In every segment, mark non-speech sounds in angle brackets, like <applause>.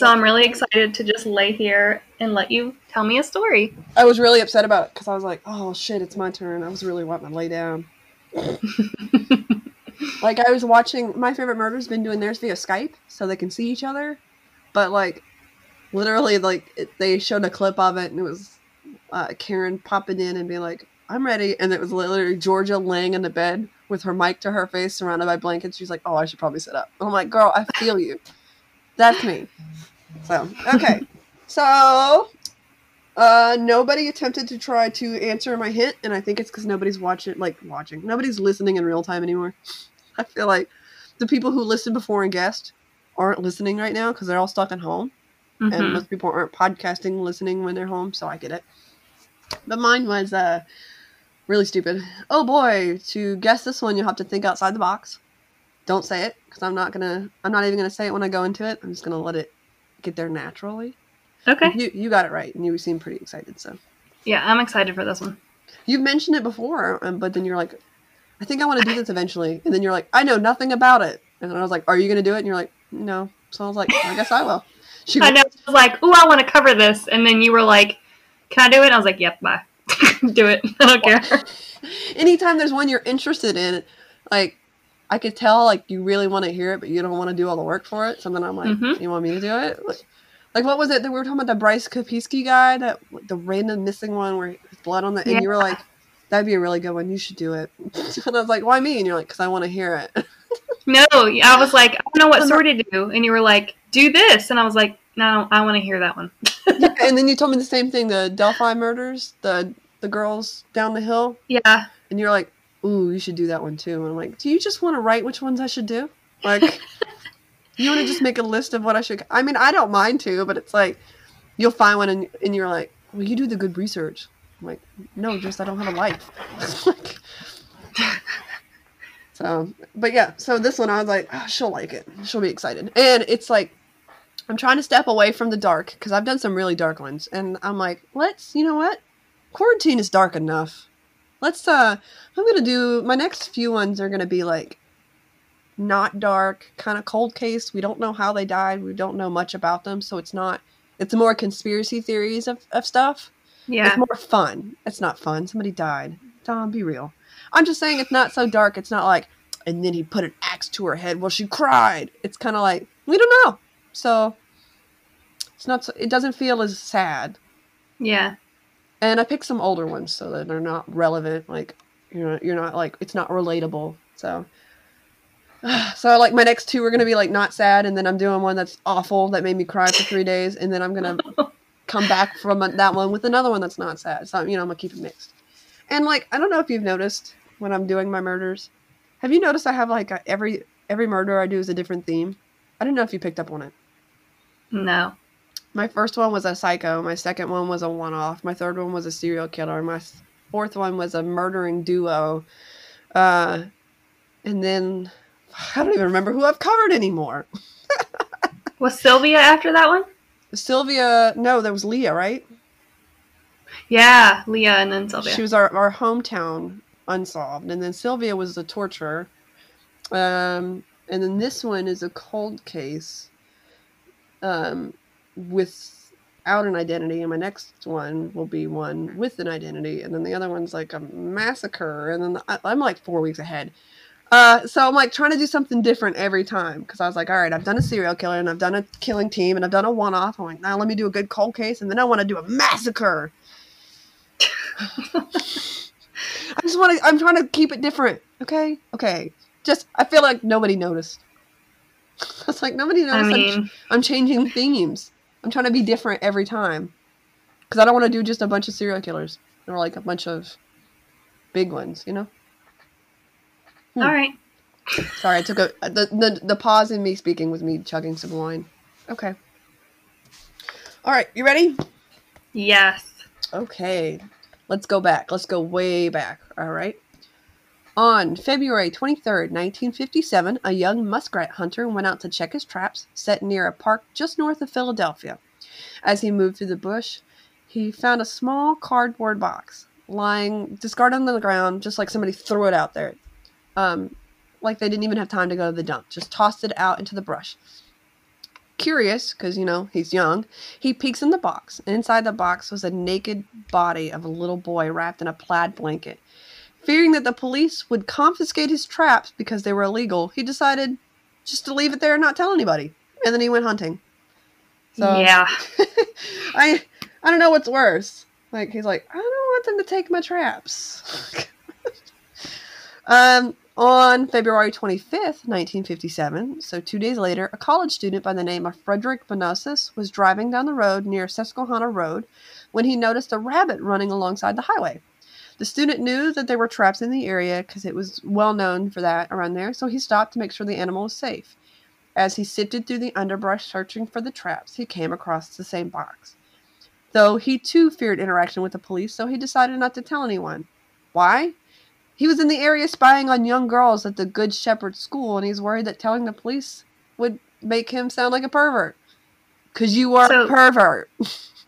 So I'm really excited to just lay here and let you tell me a story. I was really upset about it because I was like, "Oh shit, it's my turn." I was really wanting to lay down. <laughs> like I was watching my favorite murder's been doing theirs via Skype so they can see each other, but like literally like it, they showed a clip of it and it was uh, Karen popping in and being like, "I'm ready," and it was literally Georgia laying in the bed with her mic to her face, surrounded by blankets. She's like, "Oh, I should probably sit up." I'm like, "Girl, I feel you. That's me." So okay, <laughs> so uh, nobody attempted to try to answer my hint, and I think it's because nobody's watching, like watching, nobody's listening in real time anymore. <laughs> I feel like the people who listened before and guessed aren't listening right now because they're all stuck at home, Mhm. and most people aren't podcasting listening when they're home, so I get it. But mine was uh really stupid. Oh boy, to guess this one, you'll have to think outside the box. Don't say it because I'm not gonna. I'm not even gonna say it when I go into it. I'm just gonna let it get there naturally. Okay. You you got it right, and you seem pretty excited. So Yeah, I'm excited for this one. you've mentioned it before, um, but then you're like, I think I want to do this eventually, and then you're like, I know nothing about it, and I was like, Are you gonna do it? And you're like, No. So I was like, I guess I will. She I know. I was like, "Ooh, I want to cover this," and then you were like, "Can I do it?" And I was like, "Yep, bye. <laughs> do it. I don't care." <laughs> anytime there's one you're interested in, like I could tell like you really want to hear it, but you don't want to do all the work for it. So then I'm like, Mhm. you want me to do it? Like, like what was it that we were talking about the Bryce Kapiski guy that the random missing one where blood on the and you were Yeah. like, that'd be a really good one. You should do it. <laughs> and I was like, why me? And you're like, because I want to hear it. <laughs> No, I was like, "I don't know what story to do," and you were like, "Do this," and I was like, "No, I want to hear that one." Yeah, <laughs> and then you told me the same thing, the Delphi murders, the the girls down the hill, Yeah. and you're like, ooh, you should do that one too. And I'm like, do you just want to write which ones I should do? Like, <laughs> you want to just make a list of what I should? I mean, I don't mind to, but it's like you'll find one and, and you're like, well, you do the good research. I'm like, no, just I don't have a life. <laughs> like, <laughs> so, but yeah, so this one I was like, oh, she'll like it. She'll be excited, and it's like. I'm trying to step away from the dark because I've done some really dark ones, and I'm like, let's, you know what? Quarantine is dark enough. Let's uh I'm gonna do my next few ones are gonna be like not dark, kind of cold case. We don't know how they died. We don't know much about them, so it's not. It's more conspiracy theories of, of stuff. Yeah. It's more fun. It's not fun. Somebody died. Tom, be real. I'm just saying it's not so dark. It's not like, and then he put an axe to her head. Well, she cried. It's kind of like we don't know. So it's not. So, it doesn't feel as sad. Yeah. And I picked some older ones so that they're not relevant. Like you're not, you're not like it's not relatable. So <sighs> so like my next two are gonna be like not sad, and then I'm doing one that's awful that made me cry for three days, and then I'm gonna <laughs> come back from that one with another one that's not sad. So you know I'm gonna keep it mixed. And like I don't know if you've noticed when I'm doing my murders, have you noticed I have like a, every every murder I do is a different theme? I don't know if you picked up on it. No. My first one was a psycho. My second one was a one off. My third one was a serial killer. My fourth one was a murdering duo. Uh, and then <sighs> I don't even remember who I've covered anymore. <laughs> Was Sylvia after that one? Sylvia, no, that was Leah, right? Yeah, Leah and then Sylvia. She was our, our hometown unsolved. And then Sylvia was the torturer. Um, and then this one is a cold case um, without an identity. And my next one will be one with an identity. And then the other one's like a massacre. And then I, I'm like four weeks ahead. Uh, so I'm like trying to do something different every time because I was like, all right, I've done a serial killer and I've done a killing team and I've done a one off. I'm like, now let me do a good cold case and then I want to do a massacre. <laughs> I just want to. I'm trying to keep it different. Okay, okay. Just I feel like nobody noticed. <laughs> It's like nobody I noticed. I'm, mean, I'm changing themes. I'm trying to be different every time because I don't want to do just a bunch of serial killers or like a bunch of big ones. You know. Hmm. all right. Sorry, I took a the, the the pause in me speaking was me chugging some wine. Okay. All right, you ready? Yes. Okay, let's go back. Let's go way back. All right. On February 23rd, 1957, a young muskrat hunter went out to check his traps set near a park just north of Philadelphia. As he moved through the bush, he found a small cardboard box lying discarded on the ground, just like somebody threw it out there. Um, like they didn't even have time to go to the dump, just tossed it out into the brush. Curious, because, you know, he's young, he peeks in the box. Inside the box was a naked body of a little boy wrapped in a plaid blanket. Fearing that the police would confiscate his traps because they were illegal, he decided just to leave it there and not tell anybody. And then he went hunting. So, yeah. <laughs> I I don't know what's worse. Like he's like, I don't want them to take my traps. <laughs> um, on February 25th, 1957, so two days later, a college student by the name of Frederick Benonis was driving down the road near Susquehanna Road when he noticed a rabbit running alongside the highway. The student knew that there were traps in the area because it was well known for that around there, so he stopped to make sure the animal was safe. As he sifted through the underbrush searching for the traps, he came across the same box. Though he too feared interaction with the police, so he decided not to tell anyone. Why? He was in the area spying on young girls at the Good Shepherd School, and he's worried that telling the police would make him sound like a pervert. Because you are So- a pervert.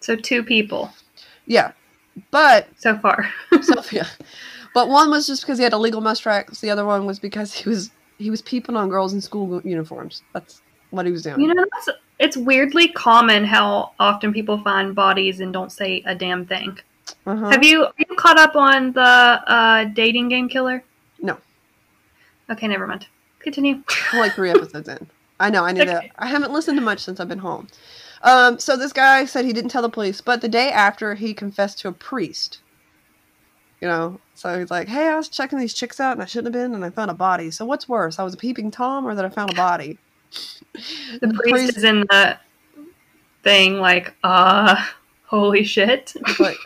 So two people yeah. But, so far. <laughs> Sophia. But one was just because he had illegal mustrax. The other one was because he was he was peeping on girls in school uniforms. That's what he was doing. you know, that's, it's weirdly common how often people find bodies and don't say a damn thing. uh-huh. Have you are you caught up on the uh, dating game killer? No. Okay, never mind. Continue. I'm like three episodes in. I know. I need <laughs> Okay. to. I haven't listened to much since I've been home. Um, so this guy said he didn't tell the police, but the day after he confessed to a priest. You know, so he's like, "Hey, I was checking these chicks out, and I shouldn't have been, and I found a body. So what's worse, I was a peeping tom, or that I found a body?" <laughs> The priest is in the thing like, uh, holy shit. <laughs> He's like,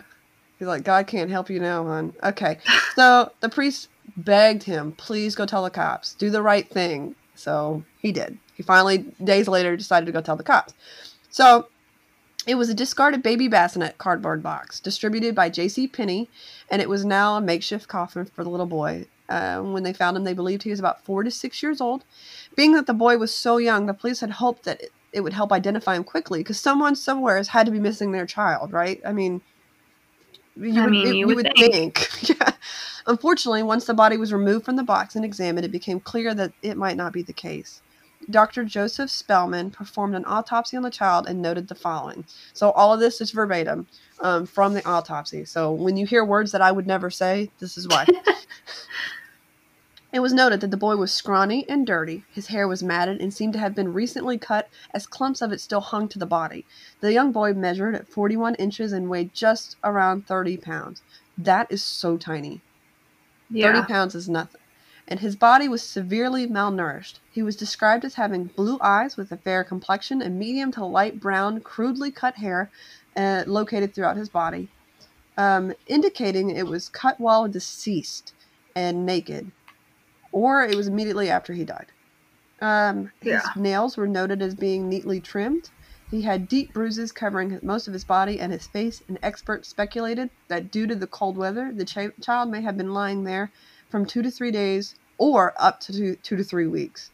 he's like, God can't help you now, hon. Okay. So the priest begged him, please go tell the cops. Do the right thing. So he did. He finally, days later, decided to go tell the cops. So it was a discarded baby bassinet cardboard box distributed by J.C. Penney, and it was now a makeshift coffin for the little boy. Uh, when they found him, they believed he was about four to six years old. Being that the boy was so young, the police had hoped that it, it would help identify him quickly because someone somewhere has had to be missing their child, right? I mean, you I would, mean, it- you would think. <laughs> yeah. Unfortunately, once the body was removed from the box and examined, it became clear that it might not be the case. Dr. Joseph Spelman performed an autopsy on the child and noted the following. So, all of this is verbatim um, from the autopsy. So, when you hear words that I would never say, this is why. <laughs> It was noted that the boy was scrawny and dirty. His hair was matted and seemed to have been recently cut, as clumps of it still hung to the body. The young boy measured at 41 inches and weighed just around 30 pounds. That is so tiny. 30 pounds is nothing. And his body was severely malnourished. He was described as having blue eyes with a fair complexion and medium to light brown, crudely cut hair uh, located throughout his body, um, indicating it was cut while deceased and naked, or it was immediately after he died. Um, his Yeah. nails were noted as being neatly trimmed. He had deep bruises covering his- most of his body and his face, and experts speculated that due to the cold weather, the chi- child may have been lying there from two to three days or up to two, two to three weeks.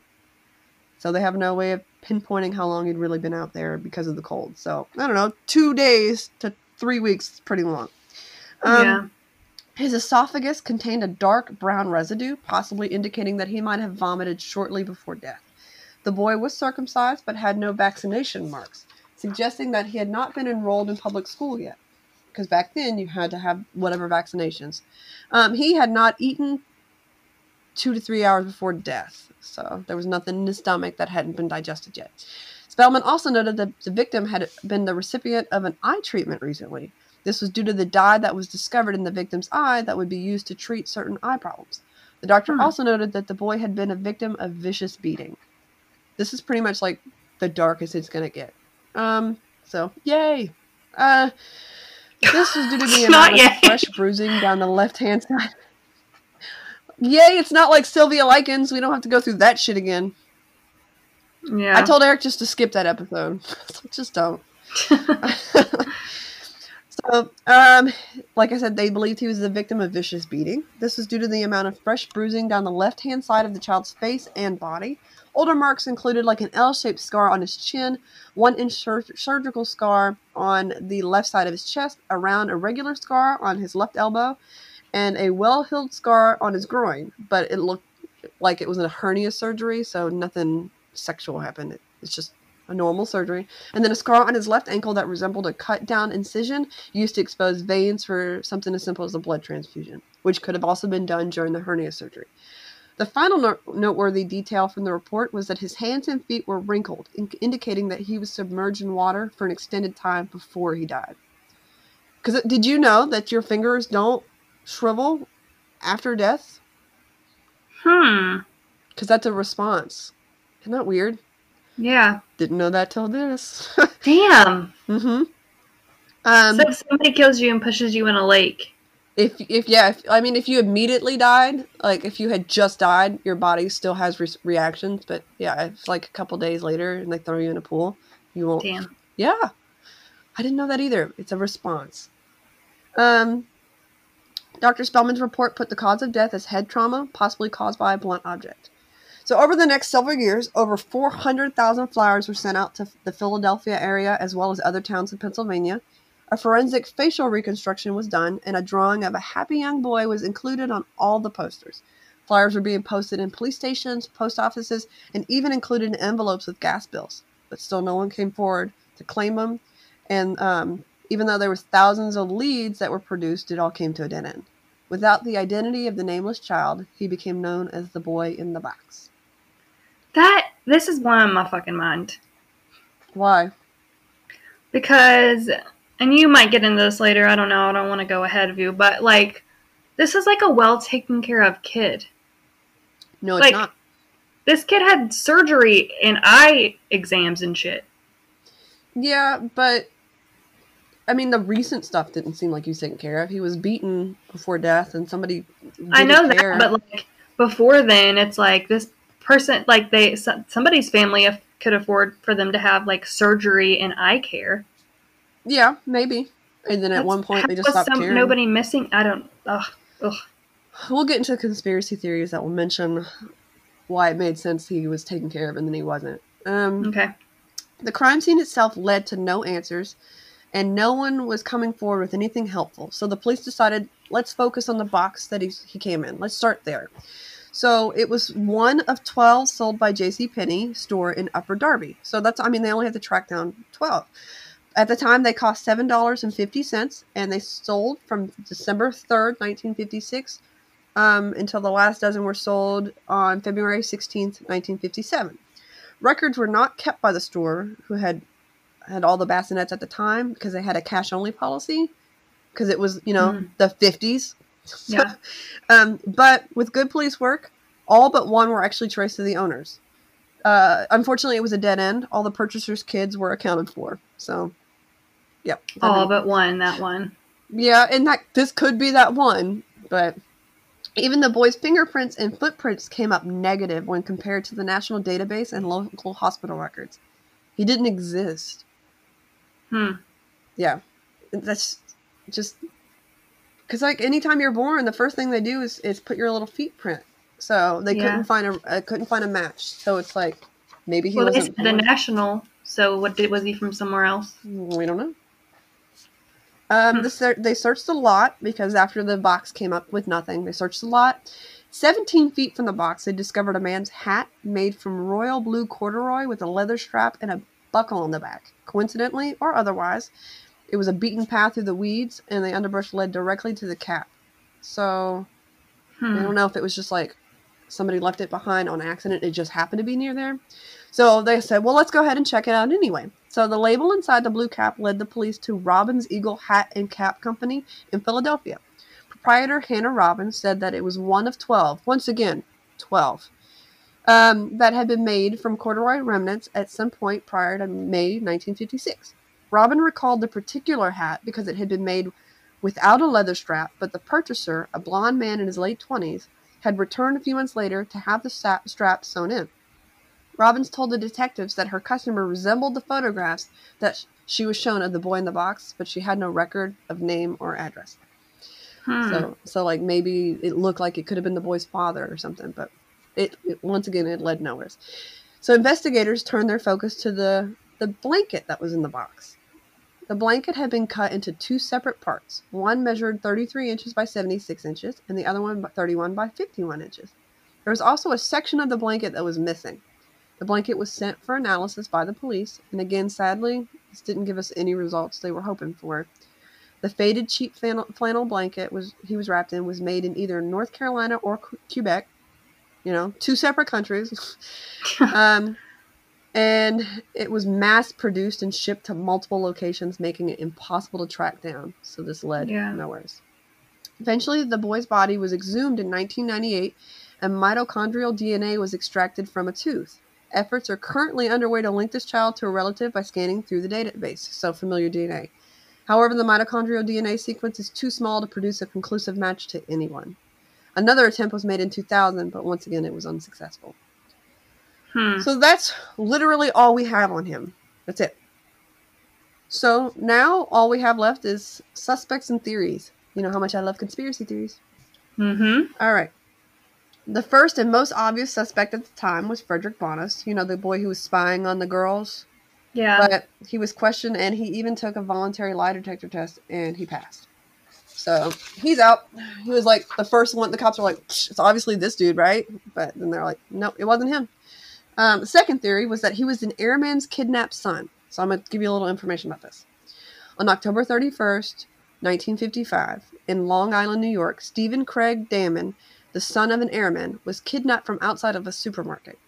So they have no way of pinpointing how long he'd really been out there because of the cold. So I don't know, two days to three weeks is pretty long. Um, yeah. His esophagus contained a dark brown residue, possibly indicating that he might have vomited shortly before death. The boy was circumcised but had no vaccination marks, suggesting that he had not been enrolled in public school yet. Because back then you had to have whatever vaccinations. Um, he had not eaten two to three hours before death, so there was nothing in his stomach that hadn't been digested yet. Spelman also noted that the victim had been the recipient of an eye treatment recently. This was due to the dye that was discovered in the victim's eye that would be used to treat certain eye problems. The doctor Hmm. also noted that the boy had been a victim of vicious beating. This is pretty much like the darkest it's going to get. Um, so, yay. Uh, this was due to the amount of fresh bruising down the left hand side. Yay, it's not like Sylvia Likens. We don't have to go through that shit again. Yeah. I told Eric just to skip that episode. <laughs> Just don't. <laughs> so, um, like I said, they believed he was the victim of vicious beating. This was due to the amount of fresh bruising down the left hand side of the child's face and body. Older marks included like an L shaped scar on his chin, one inch sur- surgical scar on the left side of his chest, around a round irregular scar on his left elbow, and a well healed scar on his groin. But it looked like it was a hernia surgery, so nothing sexual happened. It- It's just a normal surgery, and then a scar on his left ankle that resembled a cut down incision used to expose veins for something as simple as a blood transfusion, which could have also been done during the hernia surgery. The final no- noteworthy detail from the report was that his hands and feet were wrinkled, in- indicating that he was submerged in water for an extended time before he died. Because did you know that your fingers don't shrivel after death? Hmm. Because that's a response. Isn't that weird? Yeah. Didn't know that till this. <laughs> Damn. mm-hmm. Um, so if somebody kills you and pushes you in a lake. If if yeah, if, I mean, if you immediately died, like if you had just died, your body still has re- reactions. But yeah, if like a couple days later and they throw you in a pool, you won't. Damn. Yeah, I didn't know that either. It's a response. Um, Dr. Spelman's report put the cause of death as head trauma, possibly caused by a blunt object. So, over the next several years, over 400,000 flowers were sent out to the Philadelphia area as well as other towns in Pennsylvania. A forensic facial reconstruction was done, and a drawing of a happy young boy was included on all the posters. Flyers were being posted in police stations, post offices, and even included in envelopes with gas bills. But still, no one came forward to claim them. And um, even though there was thousands of leads that were produced, it all came to a dead end. Without the identity of the nameless child, he became known as the boy in the box. That this is blowing my fucking mind. Why? Because and you might get into this later, I don't know, I don't want to go ahead of you, but like this is like a well taken care of kid. No, it's Like- not. This kid had surgery and eye exams and shit. Yeah, but I mean, the recent stuff didn't seem like he was taken care of. He was beaten before death, and somebody. I know care. that, but like before then, it's like this person, like they, somebody's family could afford for them to have like surgery and eye care. Yeah, maybe. And then at That's- one point, they just stopped some- caring. Nobody missing. I don't. Ugh. Ugh. We'll get into conspiracy theories that will mention why it made sense he was taken care of and then he wasn't. Um, Okay. The crime scene itself led to no answers, and no one was coming forward with anything helpful. So the police decided, let's focus on the box that he, he came in. Let's start there. So it was one of 12 sold by J.C. Penney store in Upper Darby. So that's, I mean, they only had to track down 12. At the time, they cost $7.50, and they sold from December 3rd, 1956, um, until the last dozen were sold on February 16th, 1957. Records were not kept by the store, who had had all the bassinets at the time because they had a cash only policy because it was you know Mm. the 50s. <laughs> Yeah. um, but with good police work, all but one were actually traced to the owners. Uh, unfortunately, it was a dead end. All the purchasers' kids were accounted for. So, yep. All didn't- but one. That one. yeah, and that this could be that one, but even the boy's fingerprints and footprints came up negative when compared to the national database and local hospital records. He didn't exist. Hmm. Yeah, that's just because like anytime you're born, the first thing they do is, is put your little feet print. So they Yeah. couldn't find a uh, couldn't find a match. So it's like maybe he Well, wasn't. said a national. So what did was he from somewhere else? We don't know. Um, Hmm. the they searched the lot because after the box came up with nothing, they searched the lot. 17 feet from the box, they discovered a man's hat made from royal blue corduroy with a leather strap and a buckle on the back. Coincidentally, or otherwise, it was a beaten path through the weeds, and the underbrush led directly to the cap. So I Hmm. don't know if it was just like somebody left it behind on accident. It just happened to be near there. So they said, well, let's go ahead and check it out anyway. So the label inside the blue cap led the police to Robbins Eagle Hat and Cap Company in Philadelphia. Proprietor Hannah Robbins said that it was one of 12, once again, 12, um, that had been made from corduroy remnants at some point prior to May 1956. Robin recalled the particular hat because it had been made without a leather strap, but the purchaser, a blond man in his late 20s, had returned a few months later to have the strap sewn in. Robbins told the detectives that her customer resembled the photographs that she was shown of the boy in the box, but she had no record of name or address. Hmm. So, so like maybe it looked like it could have been the boy's father or something, but it, it once again it led nowhere. So investigators turned their focus to the the blanket that was in the box. The blanket had been cut into two separate parts. One measured 33 inches by 76 inches, and the other one 31 by 51 inches. There was also a section of the blanket that was missing. The blanket was sent for analysis by the police, and again, sadly, this didn't give us any results they were hoping for. The faded cheap flannel, blanket was he was wrapped in was made in either North Carolina or Quebec, you know, two separate countries. <laughs> um, and it was mass produced and shipped to multiple locations, making it impossible to track down. So this led yeah. nowhere. Eventually, the boy's body was exhumed in 1998, and mitochondrial DNA was extracted from a tooth. Efforts are currently underway to link this child to a relative by scanning through the database, so familiar DNA. However, the mitochondrial DNA sequence is too small to produce a conclusive match to anyone. Another attempt was made in 2000, but once again, it was unsuccessful. Hmm. So that's literally all we have on him. That's it. So now all we have left is suspects and theories. You know how much I love conspiracy theories. Mm-hmm. All right. The first and most obvious suspect at the time was Frederick Bonus. You know the boy who was spying on the girls. Yeah. But he was questioned, and he even took a voluntary lie detector test, and he passed. So he's out. He was like the first one. The cops were like, "It's obviously this dude, right?" But then they're like, "No, it wasn't him." Um, the second theory was that he was an airman's kidnapped son. So I'm going to give you a little information about this. On October 31st, 1955, in Long Island, New York, Stephen Craig Damon, the son of an airman, was kidnapped from outside of a supermarket.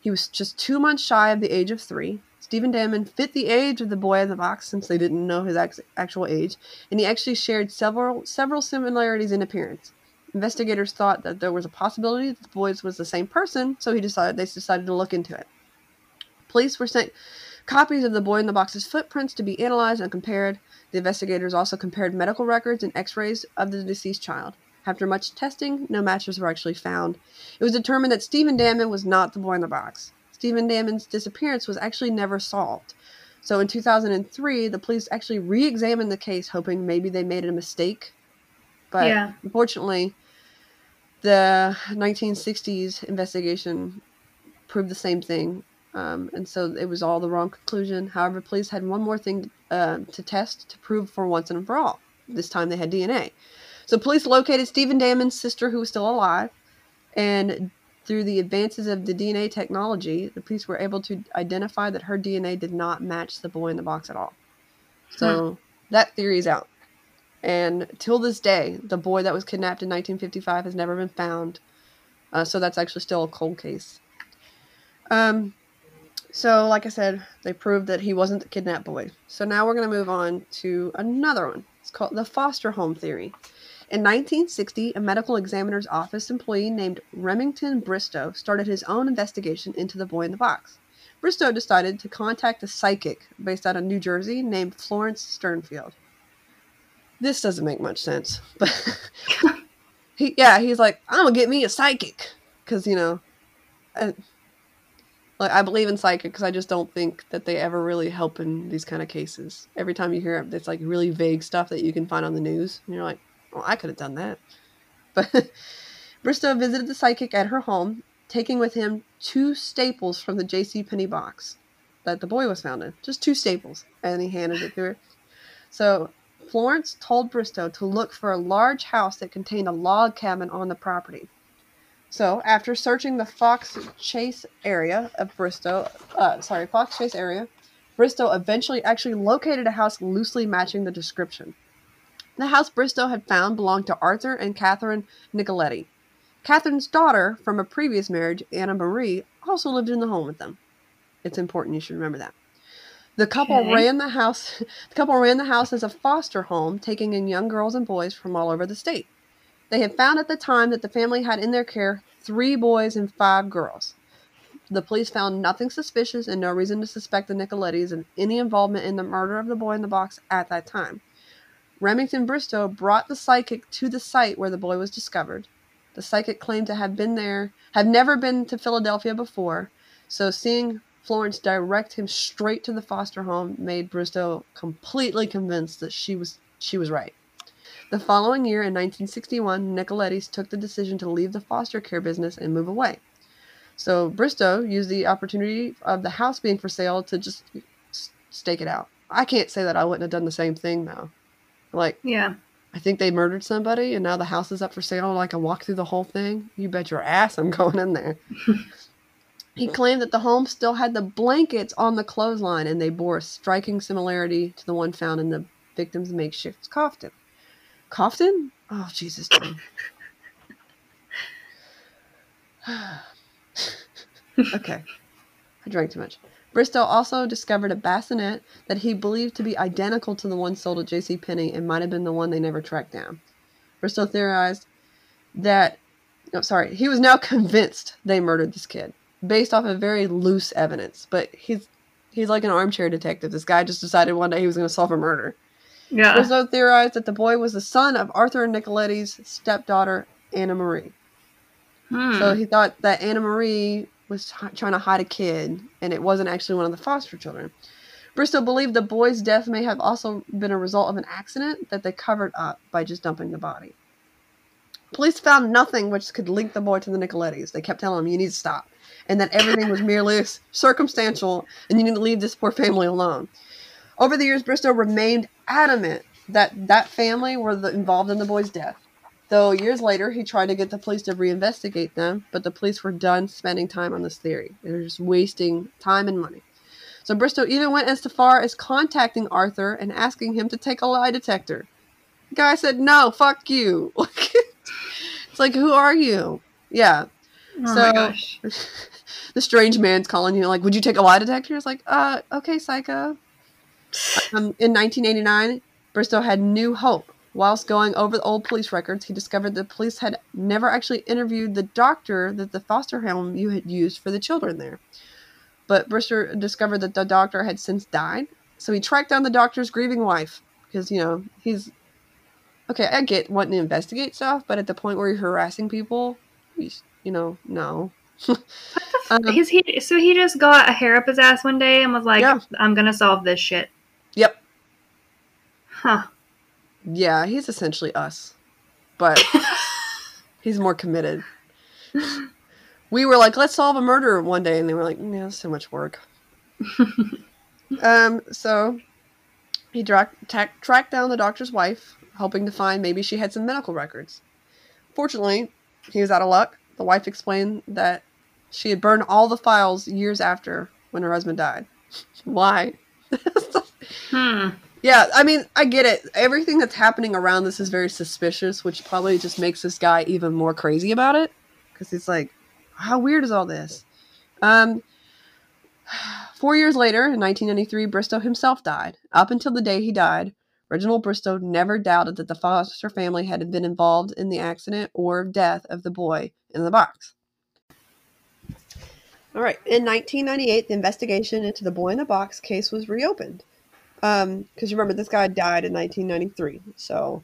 He was just two months shy of the age of three. Stephen Damon fit the age of the boy in the box since they didn't know his actual age, and he actually shared several several similarities in appearance. Investigators thought that there was a possibility that the boys was the same person, so he decided they decided to look into it. Police were sent copies of the boy in the box's footprints to be analyzed and compared. The investigators also compared medical records and x-rays of the deceased child. After much testing, no matches were actually found. It was determined that Stephen Damon was not the boy in the box. Stephen Damon's disappearance was actually never solved. So in 2003, the police actually re examined the case, hoping maybe they made a mistake. But yeah. unfortunately, the 1960s investigation proved the same thing. Um, and so it was all the wrong conclusion. However, police had one more thing uh, to test to prove for once and for all. This time they had DNA. So police located Stephen Damon's sister, who was still alive, and through the advances of the DNA technology, the police were able to identify that her DNA did not match the boy in the box at all. So hmm. that theory is out. And till this day, the boy that was kidnapped in 1955 has never been found. Uh, so that's actually still a cold case. Um, so, like I said, they proved that he wasn't the kidnapped boy. So now we're going to move on to another one. It's called the foster home theory. In 1960, a medical examiner's office employee named Remington Bristow started his own investigation into the boy in the box. Bristow decided to contact a psychic based out of New Jersey named Florence Sternfeld. this doesn't make much sense. But <laughs> he, yeah, he's like, I'm gonna get me a psychic because you know, I, like I believe in psychics. I just don't think that they ever really help in these kind of cases. Every time you hear it, it's like really vague stuff that you can find on the news, and you're like, well, I could have done that. But <laughs> Bristow visited the psychic at her home, taking with him two staples from the J.C. Penney box that the boy was found in. Just two staples, and he handed it to her. So Florence told Bristow to look for a large house that contained a log cabin on the property. So, after searching the Fox Chase area of Bristow, uh, sorry, Fox Chase area, Bristow eventually actually located a house loosely matching the description. The house Bristow had found belonged to Arthur and Catherine Nicoletti. Catherine's daughter from a previous marriage, Anna Marie, also lived in the home with them. It's important you should remember that. The couple okay. ran the house. <laughs> The couple ran the house as a foster home, taking in young girls and boys from all over the state. They had found at the time that the family had in their care three boys and five girls. The police found nothing suspicious and no reason to suspect the Nicolettis of any involvement in the murder of the boy in the box at that time. Remington Bristow brought the psychic to the site where the boy was discovered. The psychic claimed to have been there, had never been to Philadelphia before, so seeing Florence direct him straight to the foster home made Bristow completely convinced that she was she was right. The following year, in 1961, Nicoletti's took the decision to leave the foster care business and move away. So Bristow used the opportunity of the house being for sale to just stake it out. I can't say that I wouldn't have done the same thing though. Like, yeah, I think they murdered somebody and now the house is up for sale. Like, I walk through the whole thing. You bet your ass I'm <laughs> going in there. <laughs> He claimed that the home still had the blankets on the clothesline and they bore a striking similarity to the one found in the victim's makeshift coffin. Coffin? Oh, Jesus. <laughs> <sighs> okay. I drank too much. Bristow also discovered a bassinet that he believed to be identical to the one sold at J.C. Penney and might have been the one they never tracked down. Bristow theorized that, no, sorry, he was now <laughs> convinced they murdered this kid based off of very loose evidence. But he's he's like an armchair detective. This guy just decided one day he was going to solve a murder. Yeah. Bristow theorized that the boy was the son of Arthur Nicoletti's stepdaughter, Anna Marie. Hmm. So he thought that Anna Marie was trying to hide a kid, and it wasn't actually one of the foster children. Bristow believed the boy's death may have also been a result of an accident that they covered up by just dumping the body. Police found nothing which could link the boy to the Nicolettis. They kept telling him, you need to stop. And that everything was merely <laughs> circumstantial, and you need to leave this poor family alone. Over the years, Bristow remained adamant that that family were the, involved in the boy's death. Though years later, he tried to get the police to reinvestigate them, but the police were done spending time on this theory. They were just wasting time and money. So Bristow even went as far as contacting Arthur and asking him to take a lie detector. The guy said, "No, fuck you." <laughs> it's like, who are you? Yeah. oh so- my gosh. <laughs> the strange man's calling you, like, "Would you take a lie detector?" It's like, uh, okay, psycho. <sighs> Um, in 1989, Bristow had new hope. Whilst going over the old police records, he discovered the police had never actually interviewed the doctor that the foster home you had used for the children there. But Bristow discovered that the doctor had since died, so he tracked down the doctor's grieving wife because you know he's okay. I get wanting to investigate stuff, but at the point where you're harassing people, he's, you know, no. <laughs> Um, He's, he, so he just got a hair up his ass one day and was like, Yeah. I'm going to solve this shit. Yep. Huh. Yeah, he's essentially us, but <laughs> he's more committed. We were like, let's solve a murder one day, and they were like, yeah, that's so much work. <laughs> um, so he dra- tracked down the doctor's wife, hoping to find maybe she had some medical records. Fortunately, he was out of luck. The wife explained that she had burned all the files years after when her husband died. <laughs> Why? Hmm. Yeah, I mean, I get it. Everything that's happening around this is very suspicious, which probably just makes this guy even more crazy about it. Because he's like, how weird is all this? Um, <sighs> four years later, in 1993, Bristow himself died. Up until the day he died, Reginald Bristow never doubted that the foster family had been involved in the accident or death of the boy in the box. All right. In 1998, the investigation into the boy in the box case was reopened because you remember this guy died in 1993. So,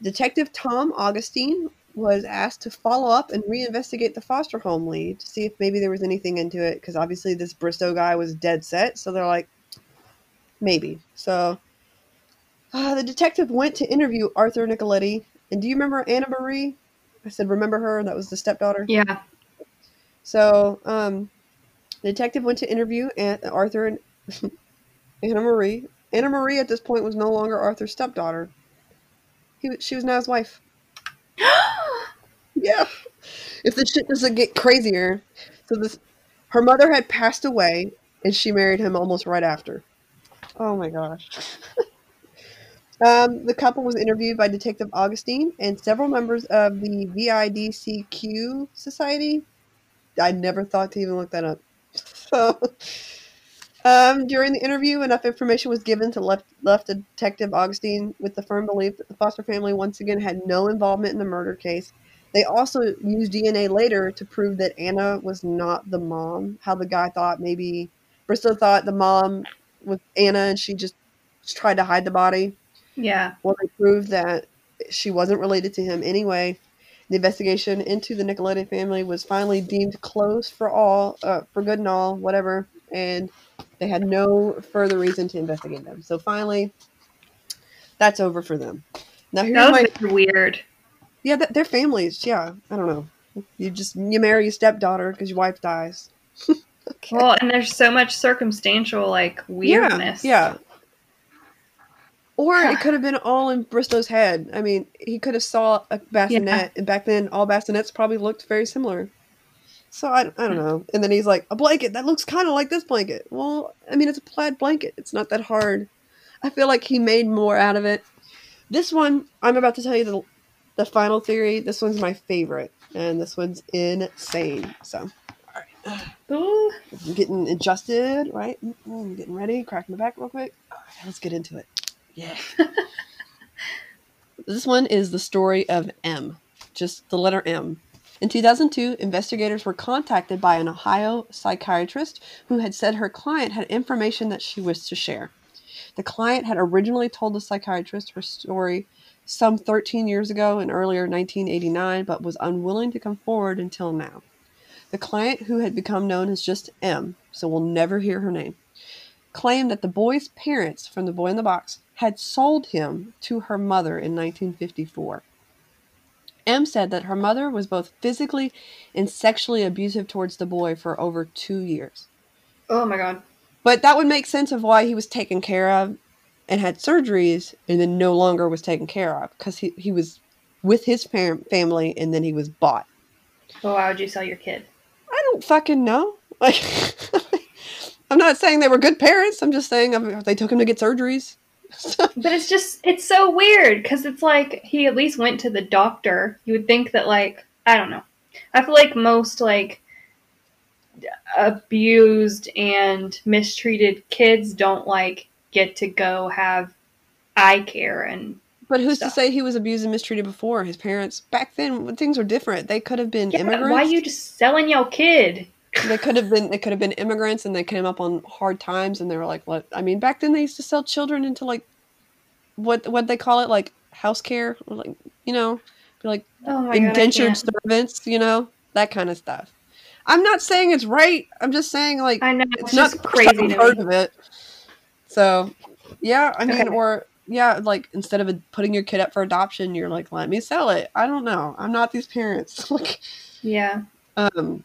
Detective Tom Augustine was asked to follow up and reinvestigate the foster home lead to see if maybe there was anything into it. Because obviously this Bristow guy was dead set, so they're like, maybe. So, uh, the detective went to interview Arthur Nicoletti. And do you remember Anna Marie? I said, remember her? That was the stepdaughter. Yeah. So, um, the detective went to interview Aunt, Arthur and <laughs> Anna Marie. Anna Marie at this point was no longer Arthur's stepdaughter. He, she was now his wife. <gasps> Yeah. If the shit doesn't get crazier, so this, her mother had passed away, and she married him almost right after. Oh my gosh. <laughs> um, the couple was interviewed by Detective Augustine and several members of the Vidocq Society. I never thought to even look that up. <laughs> So, um, during the interview, enough information was given to left left Detective Augustine with the firm belief that the Foster family once again had no involvement in the murder case. They also used DNA later to prove that Anna was not the mom. How the guy thought maybe Bristow thought the mom was Anna and she just tried to hide the body. Yeah. Well, they proved that she wasn't related to him anyway. The investigation into the Nicoletti family was finally deemed closed for all, uh, for good and all, whatever, and they had no further reason to investigate them. So finally, that's over for them. Now here's my weird. yeah, th- their families. Yeah, I don't know. You just you marry your stepdaughter because your wife dies. <laughs> okay. Well, and there's so much circumstantial like weirdness. Yeah. yeah. Or it could have been all in Bristow's head. I mean, he could have saw a bassinet, Yeah. and back then all bassinets probably looked very similar. So I, I don't know. And then he's like, a blanket that looks kind of like this blanket. Well, I mean, it's a plaid blanket. It's not that hard. I feel like he made more out of it. This one, I'm about to tell you the, the final theory. This one's my favorite, and this one's insane. So, all right. Ooh. I'm getting adjusted, right? I'm getting ready, cracking my back real quick. All right, let's get into it. Yeah. <laughs> this one is the story of M, just the letter M. In 2002, investigators were contacted by an Ohio psychiatrist who had said her client had information that she wished to share. The client had originally told the psychiatrist her story some 13 years ago in earlier 1989, but was unwilling to come forward until now. The client, who had become known as just M, so we'll never hear her name, claimed that the boy's parents from the boy in the box had sold him to her mother in 1954. M said that her mother was both physically and sexually abusive towards the boy for over two years. Oh my god. But that would make sense of why he was taken care of and had surgeries and then no longer was taken care of because he, he was with his parent family and then he was bought. Well, why would you sell your kid? I don't fucking know. <laughs> Like, <laughs> I'm not saying they were good parents. I'm just saying they took him to get surgeries. <laughs> But it's just, it's so weird because it's like he at least went to the doctor. You would think that, like, I don't know. I feel like most, like, abused and mistreated kids don't, like, get to go have eye care and. But who's Stuff. to say he was abused and mistreated before? His parents back then when things were different. They could have been Yeah, immigrants. why are you just selling your kid? They could have been they could have been immigrants and they came up on hard times and they were like what I mean back then they used to sell children into like what what they call it like house care or like you know like Oh my god, indentured servants you know that kind of stuff. I'm not saying it's right. I'm just saying like I know it's, it's, not crazy heard of it. So yeah, I mean Okay. or yeah, like instead of putting your kid up for adoption, you're like let me sell it. I don't know. I'm not these parents. <laughs> like Yeah, um,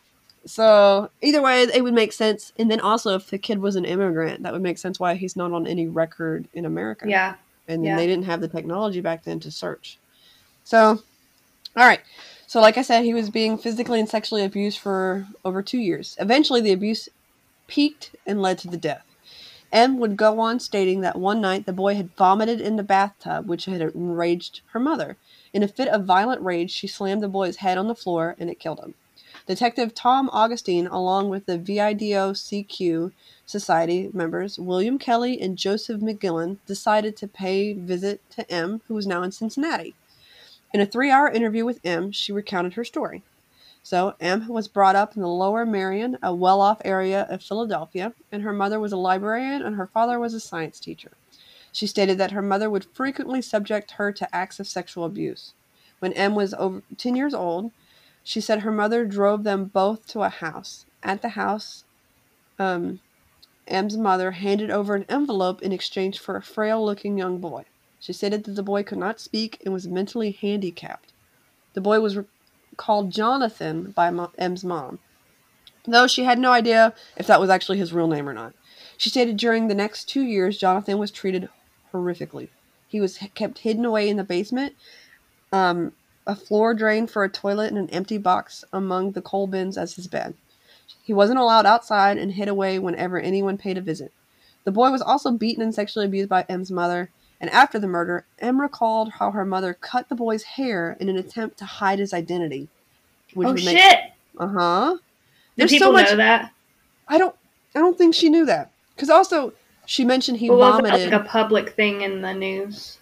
so either way, it would make sense. And then also, if the kid was an immigrant, that would make sense why he's not on any record in America. yeah. And then yeah. they didn't have the technology back then to search. So, all right. So, like I said, he was being physically and sexually abused for over two years. Eventually, the abuse peaked and led to the death. M would go on stating that one night the boy had vomited in the bathtub, which had enraged her mother. In a fit of violent rage, she slammed the boy's head on the floor and it killed him. Detective Tom Augustine, along with the Vidocq Society members William Kelly and Joseph McGillen, decided to pay visit to M, who was now in Cincinnati. In a three hour interview with M, she recounted her story. So, M was brought up in the Lower Merion, a well off area of Philadelphia, and her mother was a librarian and her father was a science teacher. She stated that her mother would frequently subject her to acts of sexual abuse. When M was over 10 years old, she said her mother drove them both to a house. At the house, um, M's mother handed over an envelope in exchange for a frail looking young boy. She stated that the boy could not speak and was mentally handicapped. The boy was re- called Jonathan by Mo- M's mom, though she had no idea if that was actually his real name or not. She stated during the next two years, Jonathan was treated horrifically. He was h- kept hidden away in the basement, um, a floor drain for a toilet, and an empty box among the coal bins as his bed. He wasn't allowed outside and hid away whenever anyone paid a visit. The boy was also beaten and sexually abused by M's mother, and after the murder, M recalled how her mother cut the boy's hair in an attempt to hide his identity. oh shit! Uh huh. There's people so much. know that? I don't. I don't think she knew that. Because also, she mentioned he was vomited. it like a public thing in the news?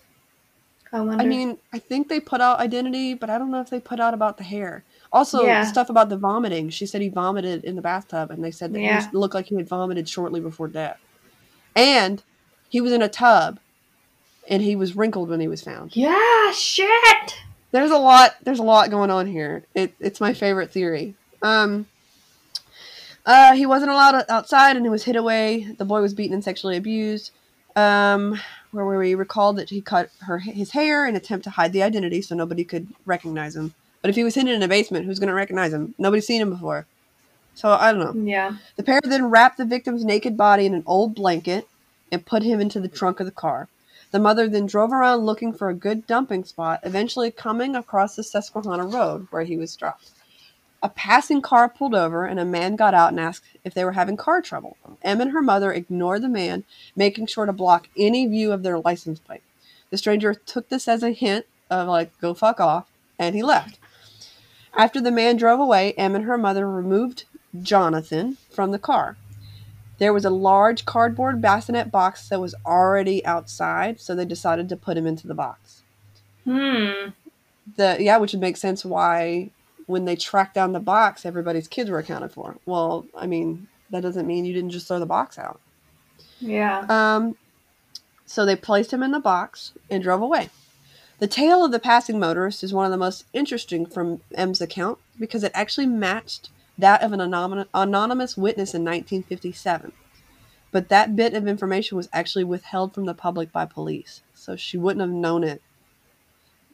I wonder. I mean, I think they put out identity, but I don't know if they put out about the hair. Also, Yeah. stuff about the vomiting. She said he vomited in the bathtub, and they said that Yeah. he looked like he had vomited shortly before death. And he was in a tub, and he was wrinkled when he was found. yeah, shit. There's a lot. There's a lot going on here. It, it's my favorite theory. Um. Uh, he wasn't allowed outside, and he was hid away. The boy was beaten and sexually abused. Um, where we recalled that he cut her his hair in an attempt to hide the identity, so nobody could recognize him. But if he was hidden in a basement, who's going to recognize him? Nobody's seen him before. So I don't know. Yeah. The pair then wrapped the victim's naked body in an old blanket and put him into the trunk of the car. The mother then drove around looking for a good dumping spot, eventually coming across the Susquehanna Road where he was dropped. A passing car pulled over and a man got out and asked if they were having car trouble. M and her mother ignored the man, making sure to block any view of their license plate. The stranger took this as a hint of like, go fuck off, and he left. After the man drove away, M and her mother removed Jonathan from the car. There was a large cardboard bassinet box that was already outside, so they decided to put him into the box. Hmm. The yeah, which would make sense why when they tracked down the box, everybody's kids were accounted for. Well, I mean, that doesn't mean you didn't just throw the box out. Yeah. Um, so they placed him in the box and drove away. The tale of the passing motorist is one of the most interesting from M's account because it actually matched that of an anonymous, anonymous witness in 1957. But that bit of information was actually withheld from the public by police, so she wouldn't have known it.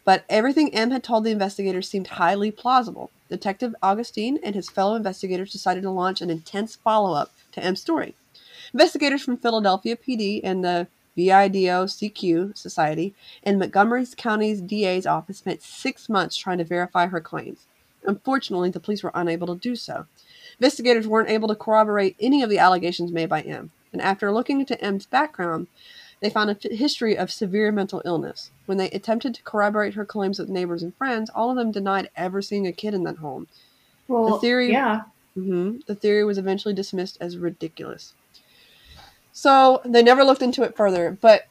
But everything M had told the investigators seemed highly plausible. Detective Augustine and his fellow investigators decided to launch an intense follow up to M's story. Investigators from Philadelphia PD and the Vidocq Society and Montgomery County's DA's office spent six months trying to verify her claims. Unfortunately, the police were unable to do so. Investigators weren't able to corroborate any of the allegations made by M, and after looking into M's background, they found a history of severe mental illness. When they attempted to corroborate her claims with neighbors and friends, all of them denied ever seeing a kid in that home. Well, the theory- Yeah. hmm The theory was eventually dismissed as ridiculous. So they never looked into it further, but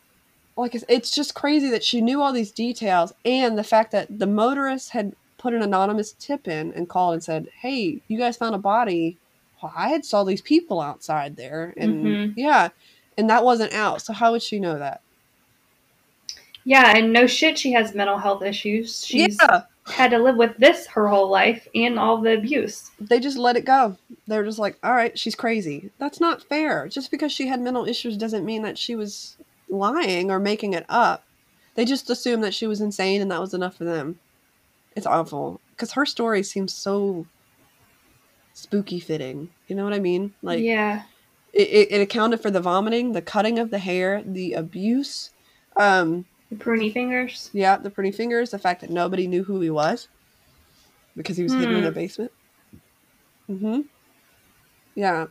like it's- just crazy that she knew all these details and the fact that the motorist had put an anonymous tip in and called and said, "Hey, you guys found a body. Well, I had saw these people outside there, and Mhm. yeah, and that wasn't out. So how would she know that? Yeah, and no shit, she has mental health issues. She's yeah, had to live with this her whole life and all the abuse. they just let it go. They're just like, all right, she's crazy. That's not fair. Just because she had mental issues doesn't mean that she was lying or making it up. They just assumed that she was insane and that was enough for them. It's awful because her story seems so spooky fitting. You know what I mean? Like, yeah. It, it, it accounted for the vomiting, the cutting of the hair, the abuse. Um, The pruny fingers. yeah, the pretty fingers, the fact that nobody knew who he was because he was hidden in Hmm. a basement. Mm-hmm. Yeah,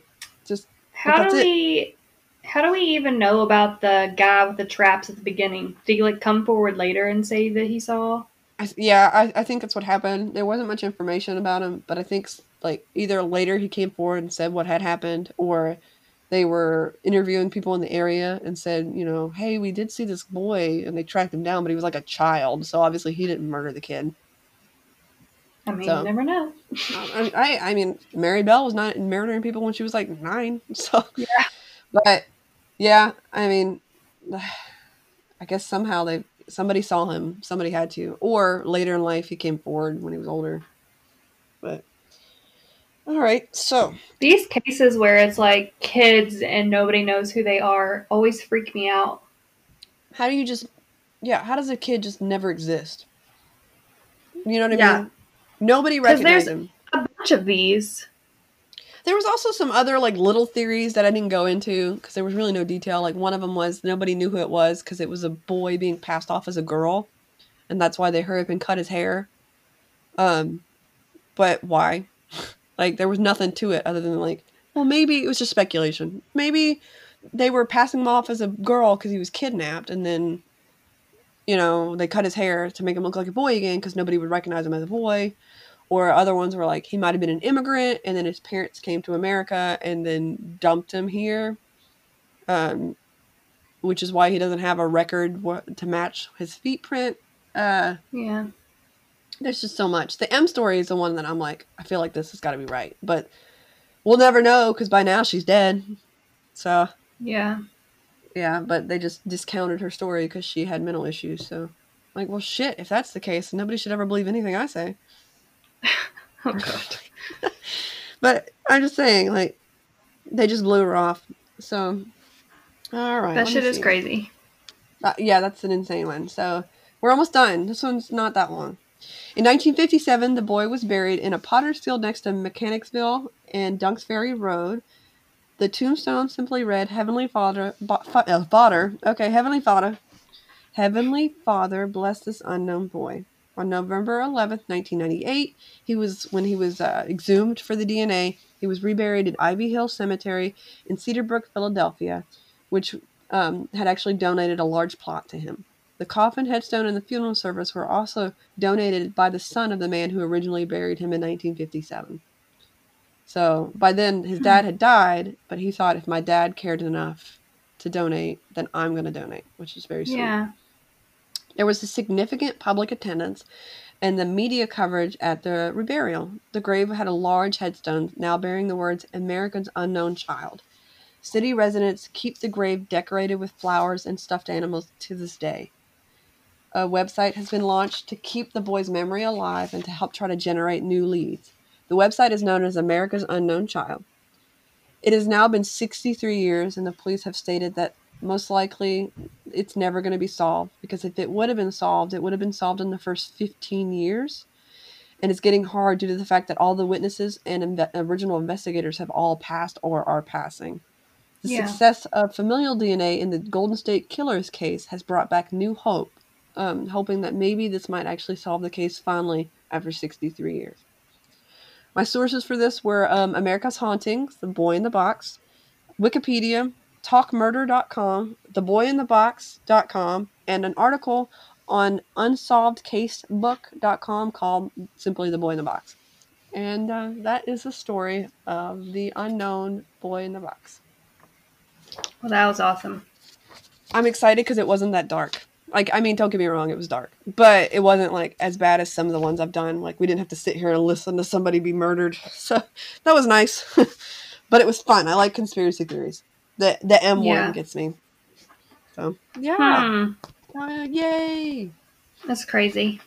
just How do it. we how do we even know about the guy with the traps at the beginning? Did he like come forward later and say that he saw? I, yeah, I, I think that's what happened. There wasn't much information about him, but I think like either later he came forward and said what had happened, or they were interviewing people in the area and said, you know, hey, we did see this boy, and they tracked him down, but he was like a child, so obviously he didn't murder the kid. I mean, So- you never know. Um, I, I, I mean, Mary Bell was not murdering people when she was like nine, <laughs> so Yeah. But yeah, I mean, <sighs> I guess somehow they somebody saw him, somebody had to, or later in life he came forward when he was older. But all right, so These cases where it's like kids and nobody knows who they are always freak me out. how do you just, yeah, how does a kid just never exist? You know what I Yeah. mean? Nobody there's- him. A bunch of these. There was also some other like little theories that I didn't go into because there was really no detail. Like one of them was nobody knew who it was because it was a boy being passed off as a girl, and that's why they hurry up and cut his hair. Um, but why? <laughs> Like there was nothing to it other than like, well, maybe it was just speculation. Maybe they were passing him off as a girl because he was kidnapped, and then, you know, they cut his hair to make him look like a boy again because nobody would recognize him as a boy or other ones were like he might have been an immigrant and then his parents came to america and then dumped him here um, which is why he doesn't have a record to match his feet print uh, Yeah. There's just so much the m story is the one that i'm like i feel like this has got to be right but we'll never know because by now she's dead so Yeah. yeah but they just discounted her story because she had mental issues so like well shit if that's the case nobody should ever believe anything i say <laughs> Oh god. <laughs> But I'm just saying, like, they just blew her off. So, all right. That shit is see. crazy. Uh, yeah, that's an insane one. So, we're almost done. This one's not that long. In 1957, the boy was buried in a potter's field next to Mechanicsville and Dunks Ferry Road. The tombstone simply read, Heavenly Father, Fa- uh, Father, okay, Heavenly Father, Heavenly Father, bless this unknown boy. On November 11th, 1998, he was when he was uh, exhumed for the DNA. He was reburied at Ivy Hill Cemetery in Cedarbrook, Philadelphia, which um, had actually donated a large plot to him. The coffin, headstone, and the funeral service were also donated by the son of the man who originally buried him in 1957. So by then, his hmm. dad had died, but he thought if my dad cared enough to donate, then I'm going to donate, which is very sweet. Yeah. There was a significant public attendance and the media coverage at the reburial. The grave had a large headstone now bearing the words America's Unknown Child. City residents keep the grave decorated with flowers and stuffed animals to this day. A website has been launched to keep the boy's memory alive and to help try to generate new leads. The website is known as America's Unknown Child. It has now been 63 years, and the police have stated that most likely it's never going to be solved because if it would have been solved, it would have been solved in the first 15 years. And it's getting hard due to the fact that all the witnesses and inve- original investigators have all passed or are passing. The Yeah. success of familial DNA in the Golden State Killers case has brought back new hope, um, hoping that maybe this might actually solve the case finally after 63 years. My sources for this were um, America's Hauntings, The Boy in the Box, Wikipedia, talkmurder.com, theboyinthebox.com, and an article on unsolvedcasebook.com called simply The Boy in the Box. And uh, that is the story of the unknown boy in the box. Well, that was awesome. I'm excited because it wasn't that dark. Like, I mean, don't get me wrong, it was dark, but it wasn't like as bad as some of the ones I've done. Like, we didn't have to sit here and listen to somebody be murdered, <laughs> so that was nice. <laughs> but it was fun. I like conspiracy theories. The the M Yeah. one gets me. So yeah, Hmm. Uh, yay! That's crazy.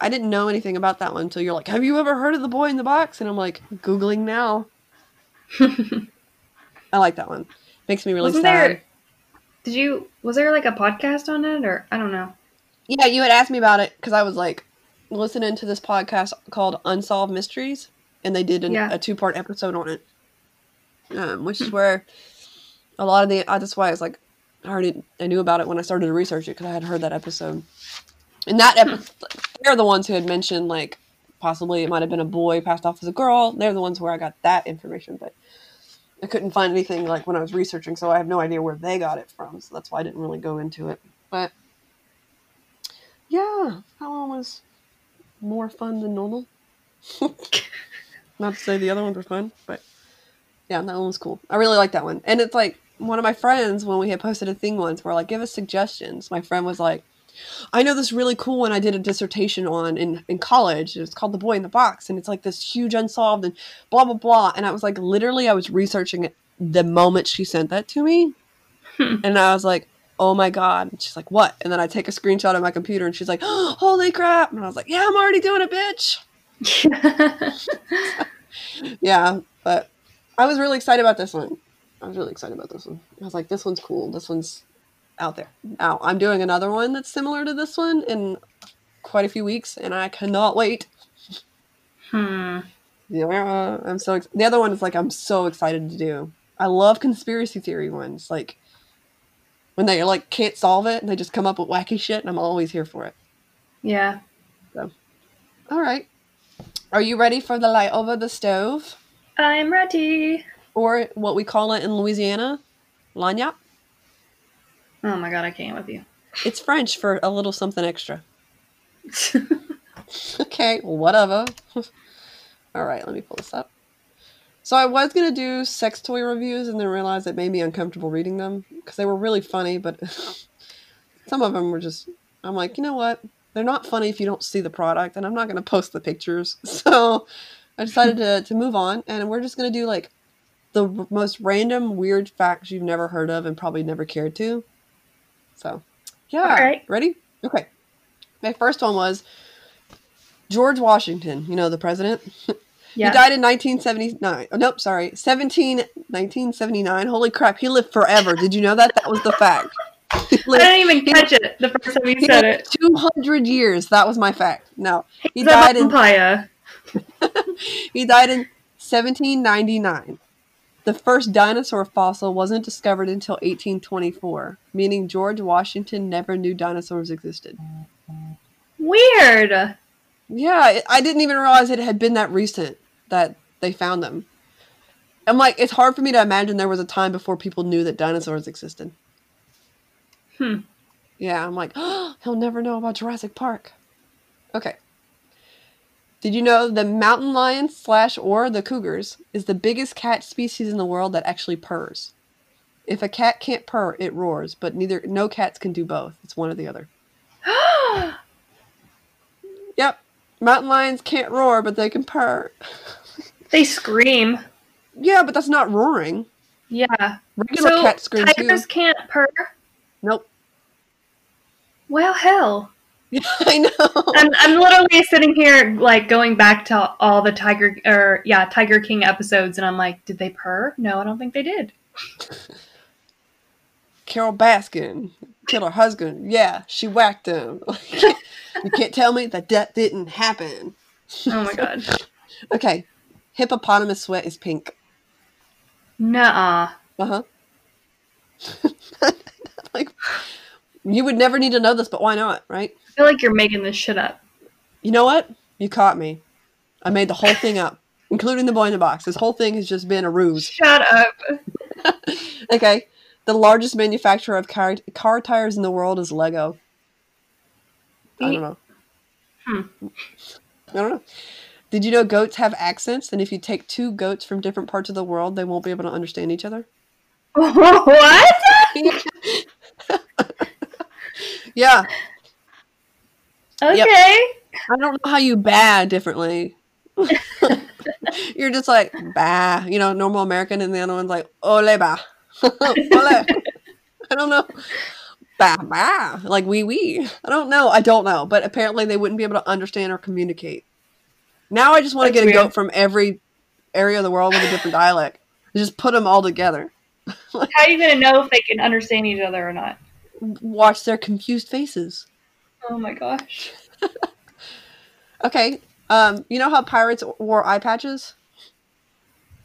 I didn't know anything about that one until you're like, "Have you ever heard of the boy in the box?" And I'm like, googling now. <laughs> I like that one. Makes me really Wasn't sad. there? Did you? Was there like a podcast on it, or I don't know? Yeah, you had asked me about it because I was like listening to this podcast called Unsolved Mysteries, and they did an, Yeah. a two part episode on it, um, which is where a lot of the. Uh, that's why I was like, I already I knew about it when I started to research it because I had heard that episode. And that episode, they're the ones who had mentioned like possibly it might have been a boy passed off as a girl. They're the ones where I got that information, but I couldn't find anything like when I was researching, so I have no idea where they got it from. So that's why I didn't really go into it. But yeah, that one was more fun than normal. <laughs> Not to say the other ones were fun, but yeah, that one was cool. I really like that one. And it's like one of my friends when we had posted a thing once where like give us suggestions. My friend was like, I know this really cool one I did a dissertation on in, in college. It's called The Boy in the Box, and it's like this huge unsolved and blah blah blah. And I was like, literally, I was researching it the moment she sent that to me, Hmm. and I was like, oh my god. And she's like, what? And then I take a screenshot of my computer, and she's like, <gasps> holy crap! And I was like, yeah, I'm already doing it, bitch. <laughs> Yeah, but I was really excited about this one. I was really excited about this one. I was like, this one's cool. This one's out there. Now, I'm doing another one that's similar to this one in quite a few weeks, and I cannot wait. hmm. Yeah, I'm so ex- the other one is like I'm so excited to do. I love conspiracy theory ones, like when they like can't solve it and they just come up with wacky shit, and I'm always here for it. Yeah. So, all right, are you ready for the light over the stove, I'm ready. or what we call it in Louisiana, lagniappe? Oh my god, I can't with you. It's French for a little something extra. <laughs> Okay, whatever. <laughs> All right, let me pull this up. So I was gonna do sex toy reviews, and then realized it made me uncomfortable reading them because they were really funny, but <laughs> some of them were just. I'm like, you know what? They're not funny if you don't see the product, and I'm not gonna post the pictures. So I decided to to move on, and we're just gonna do like the most random weird facts you've never heard of and probably never cared to. So, yeah. All right. Ready? Okay. My first one was George Washington, you know, the president. <laughs> yeah. He died in 1979. Oh, nope, sorry. 17, 1979. Holy crap, he lived forever. Did you know that? That was the fact. <laughs> He I didn't even catch it the first time you he said it. 200 years. That was my fact. No. He He's died in <laughs> he died in 1799. The first dinosaur fossil wasn't discovered until 1824, meaning George Washington never knew dinosaurs existed. Weird. Yeah, it- I didn't even realize it had been that recent that they found them. I'm like, it's hard for me to imagine there was a time before people knew that dinosaurs existed. Hmm. Yeah, I'm like, oh, <gasps> he'll never know about Jurassic Park. Okay. Did you know the mountain lion slash or the cougars is the biggest cat species in the world that actually purrs? If a cat can't purr, it roars, but neither no cats can do both. It's one or the other. <gasps> Yep. Mountain lions can't roar, but they can purr. they scream. Yeah, but that's not roaring. Yeah. Regular so cats scream tigers too. can't purr. Nope. Well, hell. <laughs> I know. I'm, I'm literally sitting here like going back to all the Tiger or yeah Tiger King episodes, and I'm like, did they purr? No, I don't think they did. Carole Baskin killed her husband. Yeah, she whacked him. <laughs> you can't tell me that that didn't happen. Oh my god. <laughs> Okay. Hippopotamus sweat is pink. Nuh-uh. Uh huh. like, you would never need to know this, but why not, right? I feel like you're making this shit up. You know what? You caught me. I made the whole thing up, <laughs> including the boy in the box. This whole thing has just been a ruse. Shut up. <laughs> Okay. The largest manufacturer of car, car tires in the world is Lego. I don't know. Hmm. I don't know. Did you know goats have accents? And if you take two goats from different parts of the world, they won't be able to understand each other? <laughs> what? Yeah. Okay. I don't know how you bah differently. You're just like bah, you know, normal American, and the other one's like ole bah, <laughs> ole. I don't know, bah bah, like wee wee. I don't know. I don't know, but apparently they wouldn't be able to understand or communicate. Now I just want to get a goat from every area of the world with a different dialect. Just put them all together. How are you gonna know if they can understand each other or not? Watch their confused faces. Oh my gosh. <laughs> Okay, um, you know how pirates wore eye patches?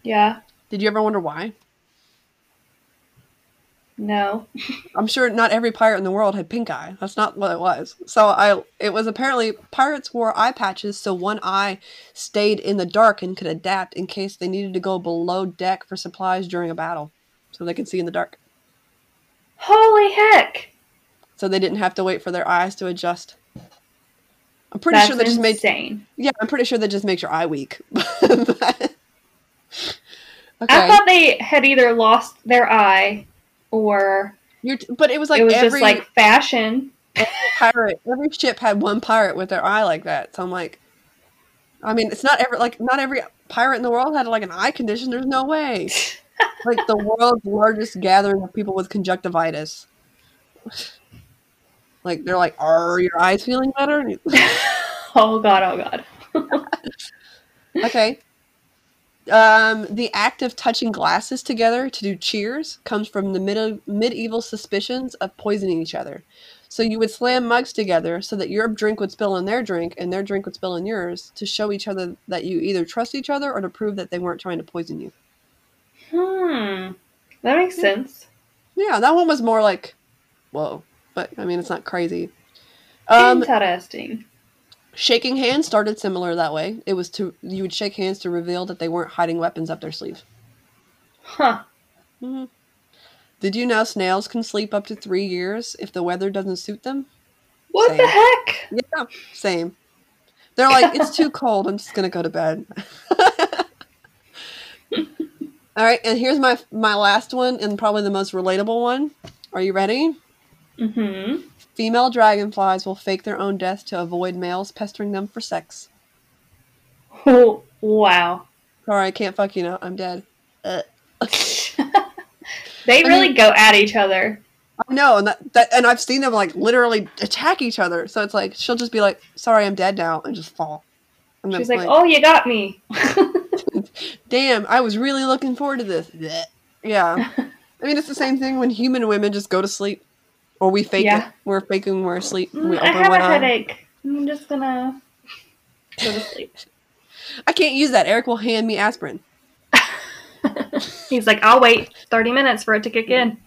Yeah. Did you ever wonder why? No. <laughs> I'm sure not every pirate in the world had pink eye. That's not what it was. So I it was apparently pirates wore eye patches so one eye stayed in the dark and could adapt in case they needed to go below deck for supplies during a battle. So they could see in the dark. Holy heck. So they didn't have to wait for their eyes to adjust. I'm pretty That's sure that just made insane. Yeah, I'm pretty sure that just makes your eye weak. <laughs> okay. I thought they had either lost their eye or You're t- but it was like it was every just like fashion. pirate, every ship had one pirate with their eye like that. So I'm like, I mean, it's not every like not every pirate in the world had like an eye condition. There's no way. <laughs> like the world's largest gathering of people with conjunctivitis. Like they're like, are your eyes feeling better? <laughs> Oh god, oh god. <laughs> okay. Um, the act of touching glasses together to do cheers comes from the mid- medieval suspicions of poisoning each other. So you would slam mugs together so that your drink would spill on their drink and their drink would spill on yours to show each other that you either trust each other or to prove that they weren't trying to poison you. Hmm. That makes sense. Yeah, that one was more like, whoa. But I mean, it's not crazy. Um, Interesting. shaking hands started similar that way. It was to you would shake hands to reveal that they weren't hiding weapons up their sleeve. Huh. hmm Did you know snails can sleep up to three years if the weather doesn't suit them? What Same. the heck? Yeah, same. They're like, it's too <laughs> cold. I'm just gonna go to bed. <laughs> All right, and here's my my last one and probably the most relatable one. Are you ready? Mm-hmm. Female dragonflies will fake their own death to avoid males pestering them for sex. Oh, wow. Sorry, I can't fuck you now. I'm dead. Uh, <laughs> they I really mean- go at each other. I know, and that, that and I've seen them like literally attack each other. So it's like she'll just be like, "Sorry, I'm dead now," and just fall. And then, She's like, "Oh, you got me." <laughs> <laughs> damn, I was really looking forward to this. Yeah. <laughs> I mean, it's the same thing when human women just go to sleep. Or we fake Yeah. it. We're faking we're asleep. Mm, We I have a eye. headache. I'm just gonna go to sleep. <laughs> I can't use that. Eric will hand me aspirin. He's like, "I'll wait 30 minutes for it to kick in."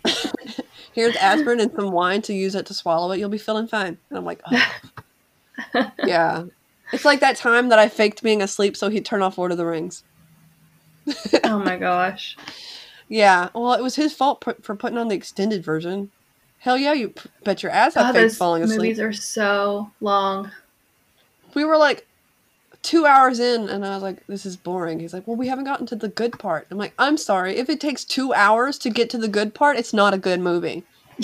Here's aspirin and some wine to use it to swallow it. You'll be feeling fine. And I'm like, oh. yeah. It's like that time that I faked being asleep so he'd turn off Lord of the Rings. <laughs> oh my <laughs> gosh. Yeah. Well, it was his fault p- for putting on the extended version. Hell yeah, you p- bet your ass I Oh, faked falling asleep. movies are so long. we were like two hours in, and I was like, "This is boring." He's like, "Well, we haven't gotten to the good part." I'm like, "I'm sorry. If it takes two hours to get to the good part, it's not a good movie." <laughs>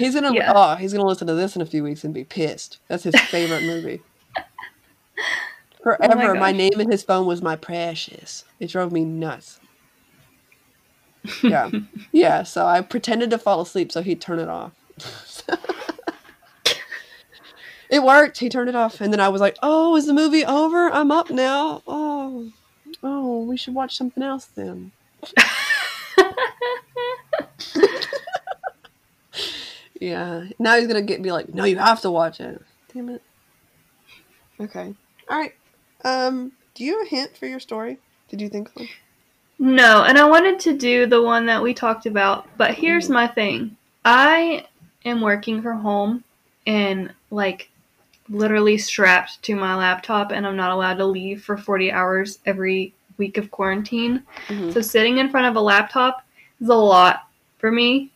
He's gonna Yeah. oh, he's gonna listen to this in a few weeks and be pissed. That's his favorite movie. <laughs> Oh Forever, my, gosh. name in his phone was my precious. It drove me nuts. Yeah, <laughs> yeah. So I pretended to fall asleep so he'd turn it off. <laughs> it worked. He turned it off, and then I was like, "Oh, is the movie over? I'm up now. Oh, oh, we should watch something else then." Yeah. Now he's gonna get be like, no, you have to watch it. Damn it. Okay. All right. Um, do you have a hint for your story? Did you think of one? No, and I wanted to do the one that we talked about, but here's Mm. my thing. I am working from home and like literally strapped to my laptop and I'm not allowed to leave for 40 hours every week of quarantine. Mhm. So sitting in front of a laptop is a lot for me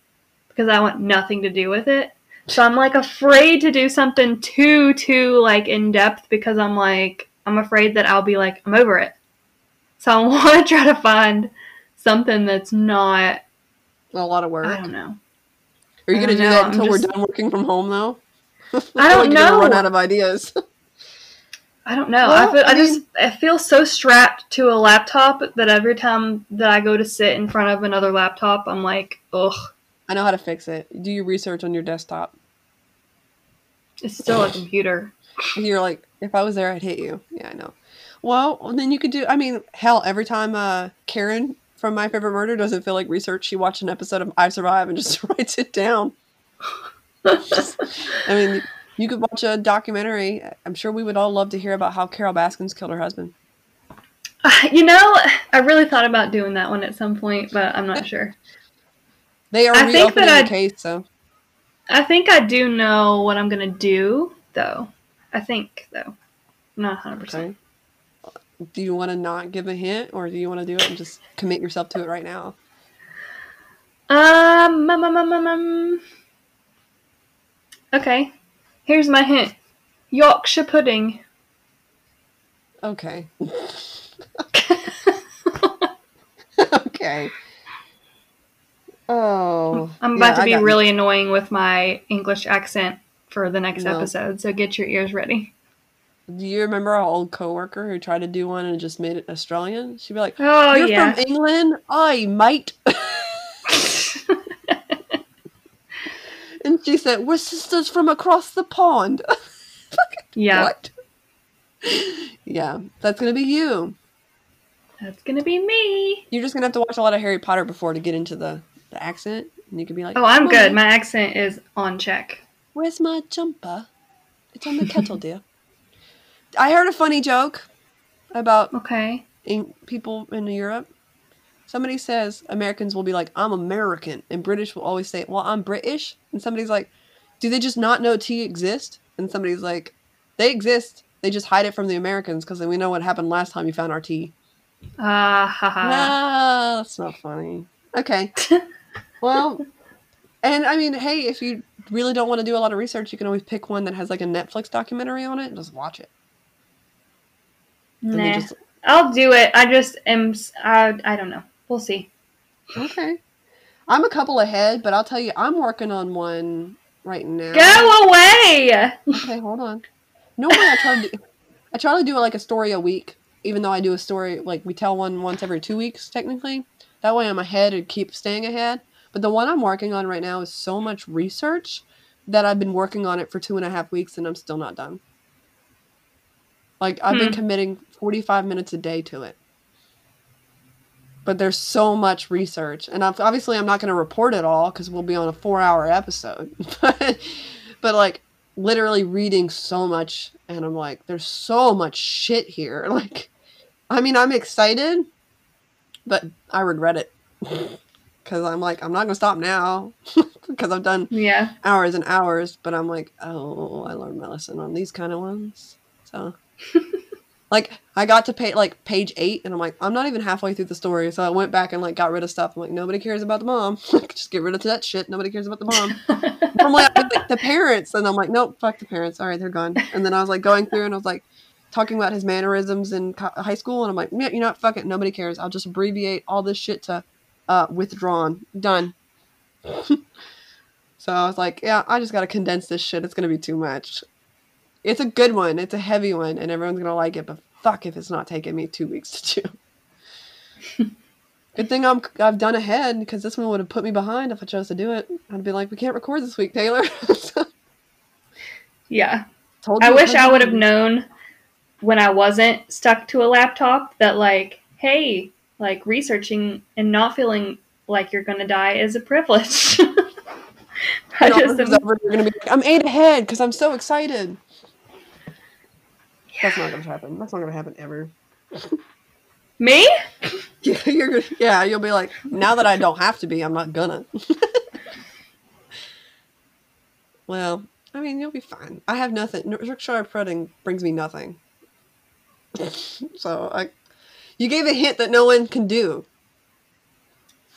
because I want nothing to do with it. So I'm like afraid to do something too too like in depth because I'm like I'm afraid that I'll be like I'm over it. So I <laughs> want to try to find something that's not A lot of work. I don't know. Are you gonna do know, that until we're done working from home though? <laughs> I don't like know. Run out of ideas. I don't know. Well, I, feel, I, I just I feel so strapped to a laptop that every time that I go to sit in front of another laptop, I'm like, ugh, I know how to fix it. Do your research on your desktop. it's still a computer. You're like, if I was there, I'd hit you. Yeah, I know. Well, then you could do. I mean, hell, every time uh, Karen from My Favorite Murder doesn't feel like research, she watched an episode of I Survive and just <laughs> writes it down. I mean, you could watch a documentary. I'm sure we would all love to hear about how Carole Baskins killed her husband. <laughs> You know, I really thought about doing that one at some point, but I'm not <laughs> sure. They are I think that the I'd- case, so I think I do know what I'm gonna do, though. I think, though. I'm not 100. percent. Do you want to not give a hint, or do you want to do it and just commit yourself to it right now? Um, um, um, um, um, um. Okay, here's my hint: Yorkshire pudding. Okay. <laughs> <laughs> okay. Oh. I'm yeah, about to be got- really annoying with my English accent for the next No. episode, so get your ears ready. Do you remember our old coworker who tried to do one and just made it Australian? She'd be like, Oh "You're yeah. from England, I mate." <laughs> and she said, "We're sisters from across the pond." <laughs> yeah, What? yeah, that's gonna be you. that's gonna be me. You're just gonna have to watch a lot of Harry Potter before to get into the the accent, and you can be like, Oh, I'm "Mummy, good. My accent is on check. Where's my jumper? It's on the kettle, dear. I heard a funny joke about Okay. in people in Europe. Somebody says Americans will be like, I'm American, and British will always say, Well, I'm British. And somebody's like, Do they just not know tea exist? And somebody's like, They exist. They just hide it from the Americans because we know what happened last time you found our tea. Ah, haha. Ah, that's not funny. Okay. <laughs> well, and I mean, hey, if you really don't want to do a lot of research, you can always pick one that has like a Netflix documentary on it and just watch it. Nah, just I'll do it. I just am. s- I, I don't know. We'll see. okay. I'm a couple ahead, but I'll tell you, I'm working on one right now. Go away. Okay, hold on. Normally, I try to do, I try to do like a story a week, even though I do a story like we tell one once every two weeks technically. That way, I'm ahead and keep staying ahead. But the one I'm working on right now is so much research that I've been working on it for two and a half weeks and I'm still not done. Like I've been Hmm. committing 45 minutes a day to it. But there's so much research, and I've, obviously I'm not going to report it all because we'll be on a four-hour episode. <laughs> but, but like literally reading so much, and I'm like, there's so much shit here. <laughs> Like, I mean, I'm excited, but I regret it. <laughs> because I'm like, I'm not gonna stop now <laughs> because I've done Yeah. hours and hours. But I'm like, oh, I learned my lesson on these kind of ones. So, <laughs> like, I got to pay like page eight, and I'm like, I'm not even halfway through the story. So I went back and like got rid of stuff. I'm like, nobody cares about the mom. <laughs> Just get rid of that shit. Nobody cares about the mom. Normally, I like the parents, and I'm like, nope, fuck the parents. All right, they're gone. And then I was like going through, and I was like talking about his mannerisms in high school, and I'm like, yeah, you know what, fuck it, nobody cares. I'll just abbreviate all this shit to uh, withdrawn, done. <laughs> so I was like, yeah, I just gotta condense this shit. It's gonna be too much. It's a good one. It's a heavy one, and everyone's gonna like it. But fuck if it's not taking me two weeks to do. <laughs> Good thing I'm I've done ahead because this one would have put me behind if I chose to do it. I'd be like, we can't record this week, Taylor. <laughs> Yeah. Told I wish I would have known when I wasn't stuck to a laptop that like, hey, like researching and not feeling like you're gonna die is a privilege. <laughs> I just am... over, you're gonna be I'm eight ahead because I'm so excited. That's not gonna happen. That's not gonna happen ever. <laughs> me? <laughs> Yeah, you're gonna, yeah, you'll be like, now that I don't have to be, I'm not gonna. well, I mean, you'll be fine. I have nothing. Yorkshire pudding brings me nothing. so I, you gave a hint that no one can do.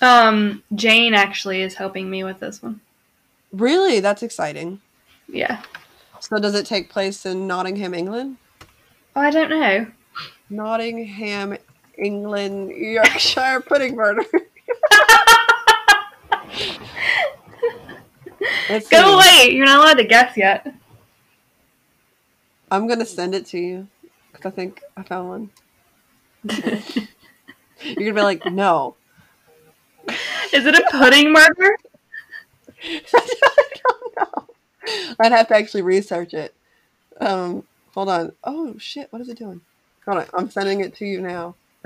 Um, Jane actually is helping me with this one. Really, that's exciting. Yeah. So does it take place in Nottingham, England? Oh, I don't know. Nottingham, England, Yorkshire <laughs> pudding murder. <laughs> Let's Go away! You're not allowed to guess yet. I'm gonna send it to you because I think I found one. You're gonna be like, no. Is it a pudding murder? <laughs> I don't know. I'd have to actually research it. Um, hold on. Oh shit! What is it doing? Hold on. I'm sending it to you now. <laughs>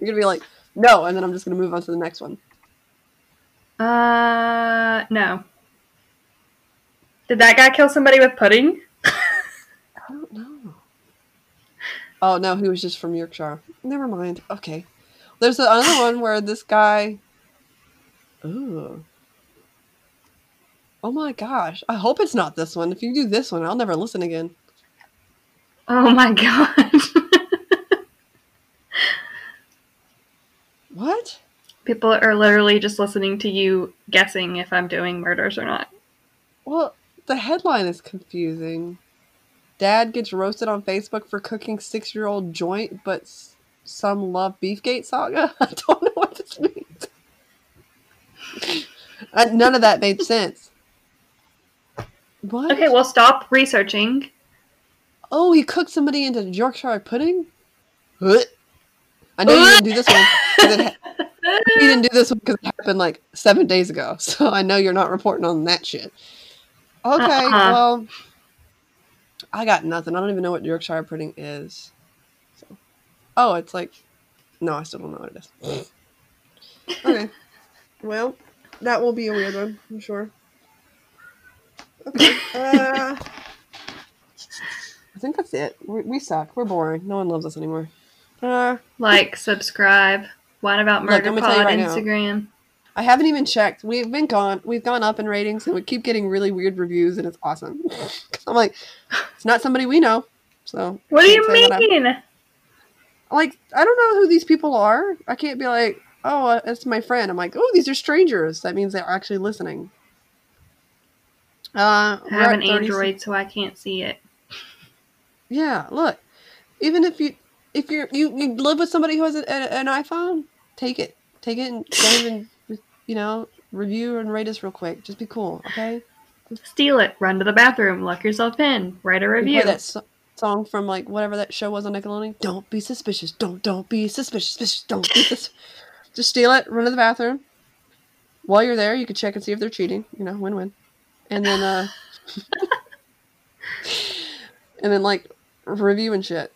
You're gonna be like, no, and then I'm just gonna move on to the next one. Uh, no. Did that guy kill somebody with pudding? I don't know. Oh no, he was just from Yorkshire. Never mind. Okay. There's another one where this guy. Ooh. Oh my gosh. I hope it's not this one. If you do this one, I'll never listen again. Oh my god. What? People are literally just listening to you guessing if I'm doing murders or not. Well, the headline is confusing. Dad gets roasted on Facebook for cooking six year old joint, but s- some love Beefgate saga? <laughs> I don't know what this means. Uh, none of that made sense. What? Okay, well, stop researching. Oh, he cooked somebody into Yorkshire pudding? What? I know you didn't do this one. it ha- <laughs> you didn't do this one because it happened like seven days ago. <laughs> So I know you're not reporting on that shit. Okay, Uh-uh. well, I got nothing. I don't even know what Yorkshire pudding is. So, oh, it's like, no, I still don't know what it is. <laughs> okay, well, that will be a weird one, I'm sure. Okay, <laughs> uh, I think that's it. We, we suck. We're boring. No one loves us anymore. Uh, Like, subscribe. What about Look, Murder I'm gonna tell you Pod right now. I haven't even checked. We've been gone. We've gone up in ratings, and we keep getting really weird reviews, and it's awesome. <laughs> I'm like, it's not somebody we know, so What do you can't say that I'm- mean? like I don't know who these people are. I can't be like, oh, uh, it's my friend. I'm like, oh, these are strangers. That means they're actually listening. Uh, I have an 30 Android, so I can't see it. Yeah, look. Even if you if you're you, you live with somebody who has a, a- an iPhone, take it. Take it and don't even you know review and rate us real quick. Just be cool, okay? Steal it. Run to the bathroom. Lock yourself in. Write a review. that so- song from like whatever that show was on Nickelodeon. Don't be suspicious. Don't don't be suspicious. suspicious, Don't be sus- <laughs> Just steal it. Run to the bathroom. While you're there, you can check and see if they're cheating. You know, win win. And then uh, <laughs> and then like review and shit.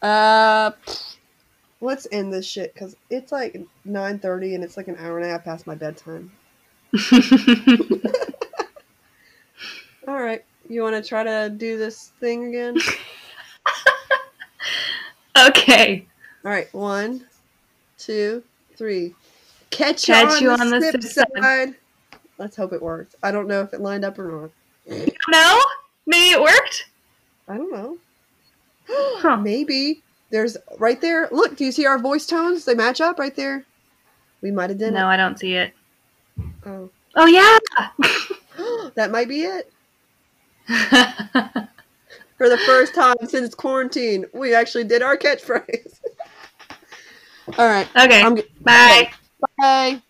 Uh, let's end this shit because it's like nine thirty and it's like an hour and a half past my bedtime. <laughs> All right, you want to try to do this thing again? <laughs> okay. All right, one, two, three. Catch, Catch you you on, on the, the sip sip side. side. Let's hope it worked. I don't know if it lined up or not. No? Maybe it worked? I don't know. Huh. <gasps> Maybe. There's right there. Look, do you see our voice tones? They match up right there. We might have done No, I don't see it. it. Oh. Oh, yeah! <gasps> that might be it. <laughs> For the first time since quarantine, we actually did our catchphrase. <laughs> All right. okay. I'm g- Bye. Bye.